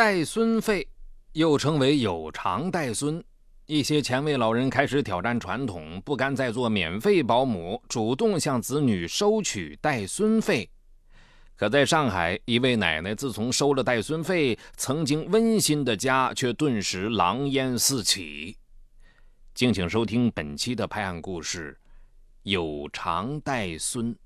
带孙费又称为有偿带孙，一些前卫老人开始挑战传统，不甘再做免费保姆，主动向子女收取带孙费。可在上海，一位奶奶自从收了带孙费，曾经温馨的家却顿时狼烟四起。敬请收听本期的拍案故事：有偿带孙。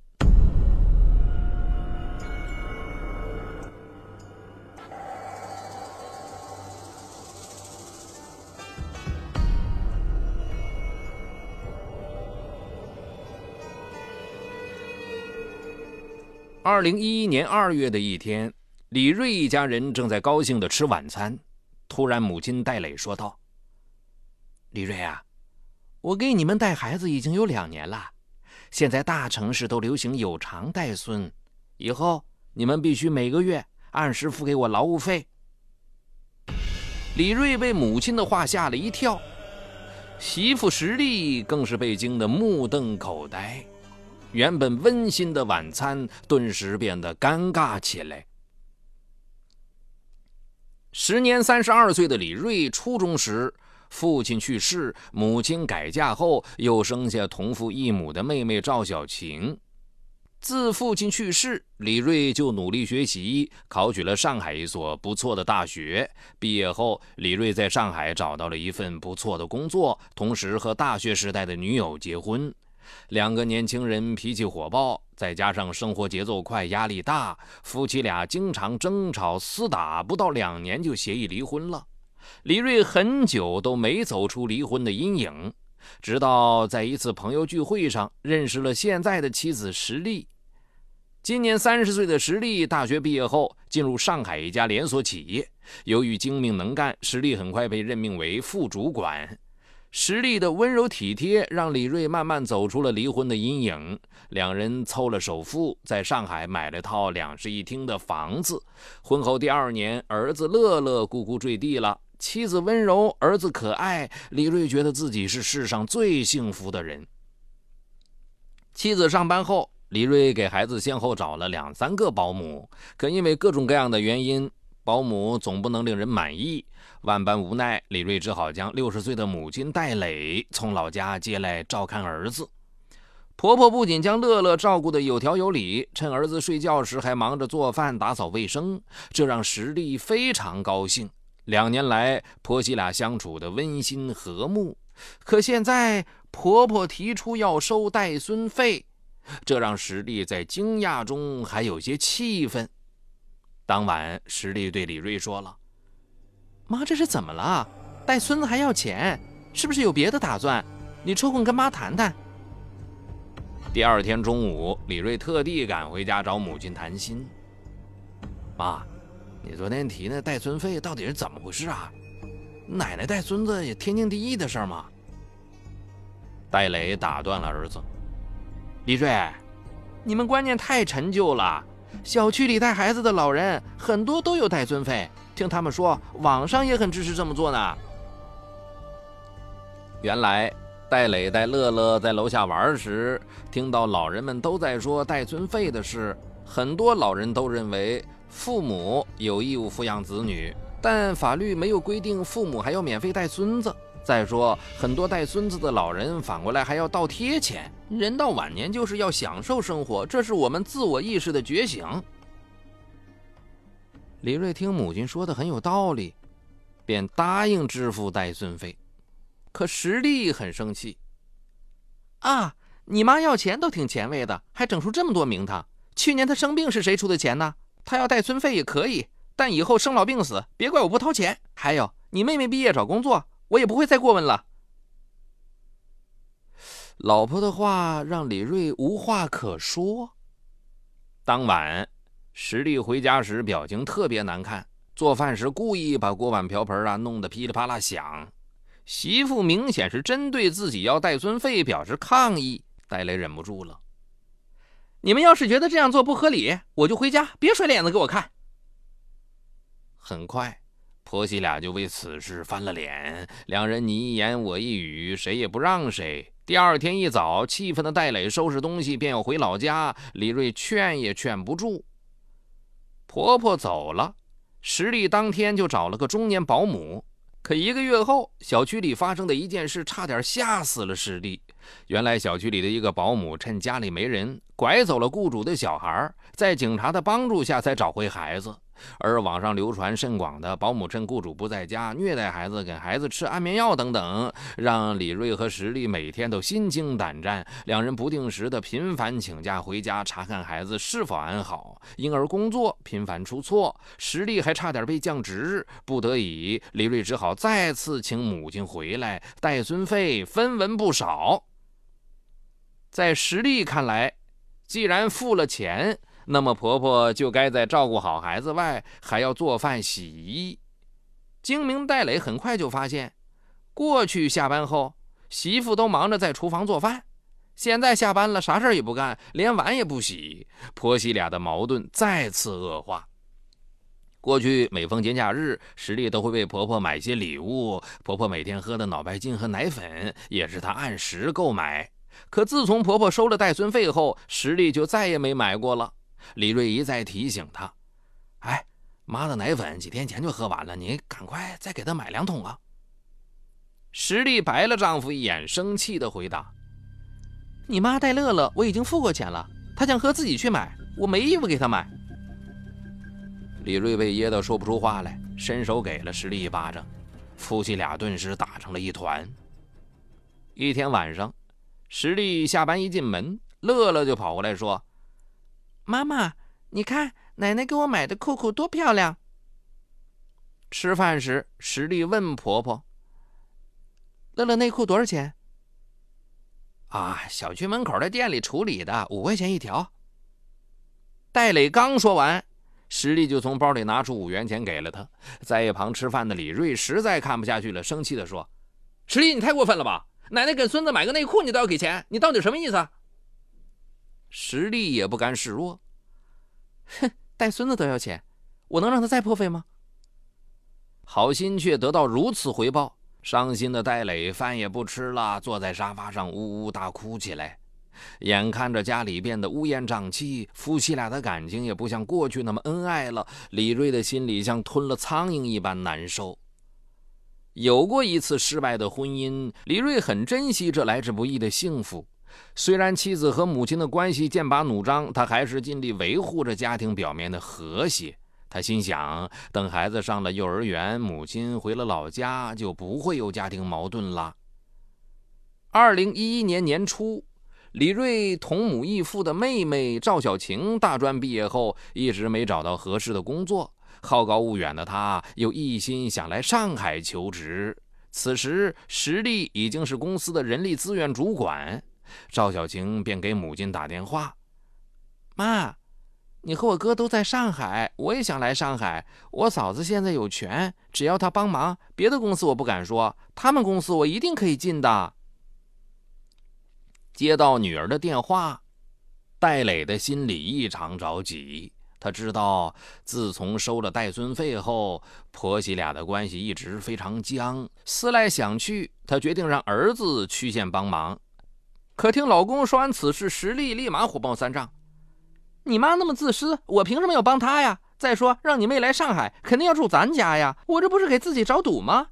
二零一一年二月的一天，李瑞一家人正在高兴的吃晚餐，突然母亲戴磊说道：“李瑞啊，我给你们带孩子已经有两年了，现在大城市都流行有偿带孙，以后你们必须每个月按时付给我劳务费。”李瑞被母亲的话吓了一跳，媳妇石丽更是被惊得目瞪口呆。原本温馨的晚餐顿时变得尴尬起来。时年三十二岁的李瑞，初中时父亲去世，母亲改嫁后又生下同父异母的妹妹赵小晴。自父亲去世，李瑞就努力学习，考取了上海一所不错的大学。毕业后，李瑞在上海找到了一份不错的工作，同时和大学时代的女友结婚。两个年轻人脾气火爆，再加上生活节奏快、压力大，夫妻俩经常争吵厮打，不到两年就协议离婚了。李瑞很久都没走出离婚的阴影，直到在一次朋友聚会上认识了现在的妻子石丽。今年三十岁的石丽，大学毕业后进入上海一家连锁企业，由于精明能干，石丽很快被任命为副主管。实力的温柔体贴，让李瑞慢慢走出了离婚的阴影。两人凑了首付，在上海买了套两室一厅的房子。婚后第二年，儿子乐乐咕咕坠地了。妻子温柔，儿子可爱，李瑞觉得自己是世上最幸福的人。妻子上班后，李瑞给孩子先后找了两三个保姆，可因为各种各样的原因。保姆总不能令人满意，万般无奈，李瑞只好将六十岁的母亲戴磊从老家接来照看儿子。婆婆不仅将乐乐照顾得有条有理，趁儿子睡觉时还忙着做饭、打扫卫生，这让石丽非常高兴。两年来，婆媳俩相处的温馨和睦。可现在，婆婆提出要收带孙费，这让石丽在惊讶中还有些气愤。当晚，石丽对李瑞说了：“妈，这是怎么了？带孙子还要钱，是不是有别的打算？你抽空跟妈谈谈。”第二天中午，李瑞特地赶回家找母亲谈心。妈，你昨天提那带孙费到底是怎么回事啊？奶奶带孙子也天经地义的事嘛。戴磊打断了儿子：“李瑞，你们观念太陈旧了。”小区里带孩子的老人很多都有带孙费，听他们说，网上也很支持这么做呢。原来，戴磊带乐乐在楼下玩时，听到老人们都在说带孙费的事。很多老人都认为，父母有义务抚养子女，但法律没有规定父母还要免费带孙子。再说，很多带孙子的老人反过来还要倒贴钱。人到晚年就是要享受生活，这是我们自我意识的觉醒。李瑞听母亲说的很有道理，便答应支付带孙费。可实力很生气。啊，你妈要钱都挺前卫的，还整出这么多名堂。去年她生病是谁出的钱呢？她要带孙费也可以，但以后生老病死，别怪我不掏钱。还有，你妹妹毕业找工作。我也不会再过问了。老婆的话让李瑞无话可说。当晚，石丽回家时表情特别难看，做饭时故意把锅碗瓢盆啊弄得噼里啪啦响。媳妇明显是针对自己要带孙费表示抗议，戴雷忍不住了：“你们要是觉得这样做不合理，我就回家，别甩脸子给我看。”很快。婆媳俩就为此事翻了脸，两人你一言我一语，谁也不让谁。第二天一早，气愤的戴磊收拾东西便要回老家，李瑞劝也劝不住。婆婆走了，石丽当天就找了个中年保姆。可一个月后，小区里发生的一件事差点吓死了石丽。原来，小区里的一个保姆趁家里没人，拐走了雇主的小孩，在警察的帮助下才找回孩子。而网上流传甚广的保姆趁雇主不在家虐待孩子、给孩子吃安眠药等等，让李瑞和石丽每天都心惊胆战。两人不定时的频繁请假回家查看孩子是否安好，因而工作频繁出错，石丽还差点被降职。不得已，李瑞只好再次请母亲回来，带孙费分文不少。在石丽看来，既然付了钱。那么婆婆就该在照顾好孩子外，还要做饭洗衣。精明戴磊很快就发现，过去下班后，媳妇都忙着在厨房做饭，现在下班了，啥事也不干，连碗也不洗，婆媳俩的矛盾再次恶化。过去每逢节假日，石丽都会为婆婆买些礼物，婆婆每天喝的脑白金和奶粉也是她按时购买。可自从婆婆收了带孙费后，石丽就再也没买过了。李瑞一再提醒他：“哎，妈的奶粉几天前就喝完了，你赶快再给她买两桶啊！”石丽白了丈夫一眼，生气地回答：“你妈带乐乐，我已经付过钱了，她想喝自己去买，我没义务给她买。”李瑞被噎得说不出话来，伸手给了石丽一巴掌，夫妻俩顿时打成了一团。一天晚上，石丽下班一进门，乐乐就跑过来说。妈妈，你看奶奶给我买的裤裤多漂亮。吃饭时，石丽问婆婆：“乐乐内裤多少钱？”啊，小区门口的店里处理的，五块钱一条。戴磊刚说完，石丽就从包里拿出五元钱给了他。在一旁吃饭的李瑞实在看不下去了，生气地说：“石丽，你太过分了吧！奶奶给孙子买个内裤，你都要给钱，你到底什么意思？”实力也不甘示弱，哼，带孙子都要钱，我能让他再破费吗？好心却得到如此回报，伤心的戴磊饭也不吃了，坐在沙发上呜呜大哭起来。眼看着家里变得乌烟瘴气，夫妻俩的感情也不像过去那么恩爱了，李瑞的心里像吞了苍蝇一般难受。有过一次失败的婚姻，李瑞很珍惜这来之不易的幸福。虽然妻子和母亲的关系剑拔弩张，他还是尽力维护着家庭表面的和谐。他心想，等孩子上了幼儿园，母亲回了老家，就不会有家庭矛盾了。二零一一年年初，李瑞同母异父的妹妹赵小晴大专毕业后，一直没找到合适的工作。好高骛远的他，又一心想来上海求职。此时，实力已经是公司的人力资源主管。赵小晴便给母亲打电话：“妈，你和我哥都在上海，我也想来上海。我嫂子现在有权，只要她帮忙，别的公司我不敢说，他们公司我一定可以进的。”接到女儿的电话，戴磊的心里异常着急。他知道，自从收了带孙费后，婆媳俩的关系一直非常僵。思来想去，他决定让儿子曲线帮忙。可听老公说完此事，实力立马火冒三丈。你妈那么自私，我凭什么要帮她呀？再说，让你妹来上海，肯定要住咱家呀，我这不是给自己找堵吗？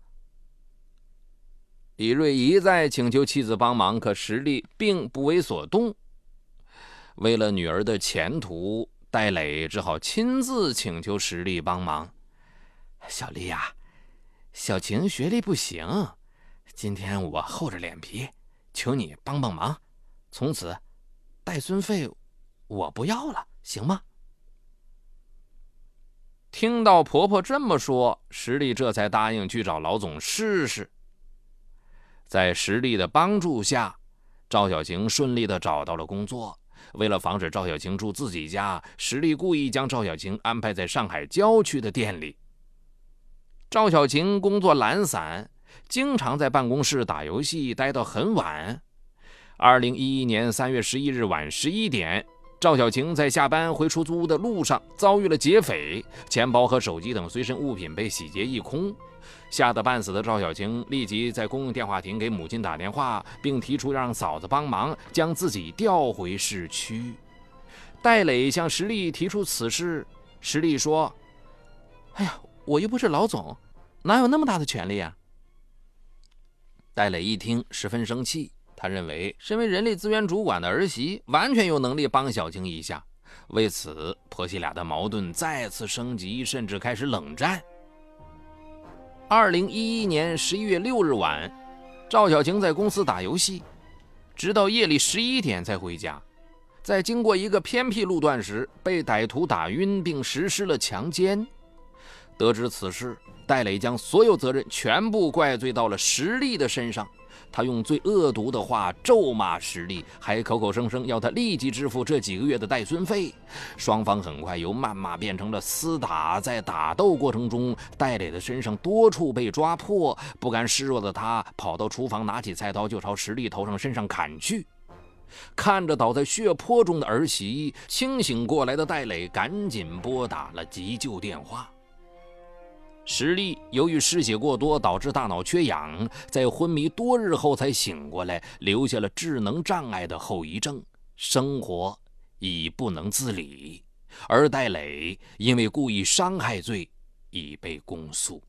李瑞一再请求妻子帮忙，可实力并不为所动。为了女儿的前途，戴磊只好亲自请求实力帮忙。小丽呀，小晴学历不行，今天我厚着脸皮。求你帮帮忙，从此带孙费我不要了，行吗？听到婆婆这么说，石丽这才答应去找老总试试。在石丽的帮助下，赵小晴顺利的找到了工作。为了防止赵小晴住自己家，石丽故意将赵小晴安排在上海郊区的店里。赵小晴工作懒散。经常在办公室打游戏，待到很晚。二零一一年三月十一日晚十一点，赵小晴在下班回出租屋的路上遭遇了劫匪，钱包和手机等随身物品被洗劫一空。吓得半死的赵小晴立即在公用电话亭给母亲打电话，并提出让嫂子帮忙将自己调回市区。戴磊向石丽提出此事，石丽说：“哎呀，我又不是老总，哪有那么大的权利啊？戴磊一听，十分生气。他认为，身为人力资源主管的儿媳，完全有能力帮小青一下。为此，婆媳俩的矛盾再次升级，甚至开始冷战。二零一一年十一月六日晚，赵小晴在公司打游戏，直到夜里十一点才回家。在经过一个偏僻路段时，被歹徒打晕，并实施了强奸。得知此事，戴磊将所有责任全部怪罪到了石丽的身上。他用最恶毒的话咒骂石丽，还口口声声要他立即支付这几个月的带孙费。双方很快由谩骂变成了厮打，在打斗过程中，戴磊的身上多处被抓破，不甘示弱的他跑到厨房，拿起菜刀就朝石丽头上、身上砍去。看着倒在血泊中的儿媳，清醒过来的戴磊赶紧拨打了急救电话。石丽由于失血过多导致大脑缺氧，在昏迷多日后才醒过来，留下了智能障碍的后遗症，生活已不能自理。而戴磊因为故意伤害罪已被公诉。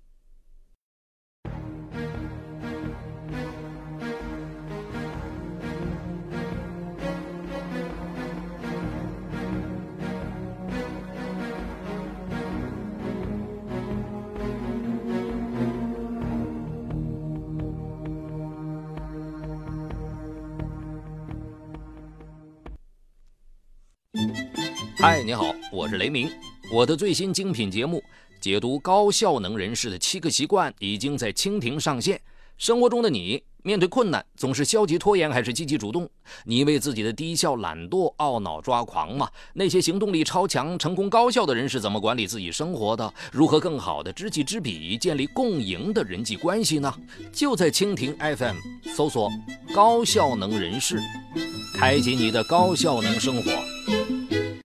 嗨，你好，我是雷鸣。我的最新精品节目解读高效能人士的七个习惯已经在蜻蜓上线。生活中的你，面对困难总是消极拖延还是积极主动？你为自己的低效懒惰懊恼抓狂吗？那些行动力超强、成功高效的人是怎么管理自己生活的？如何更好的知己知彼，建立共赢的人际关系呢？就在蜻蜓 FM 搜索“高效能人士”，开启你的高效能生活。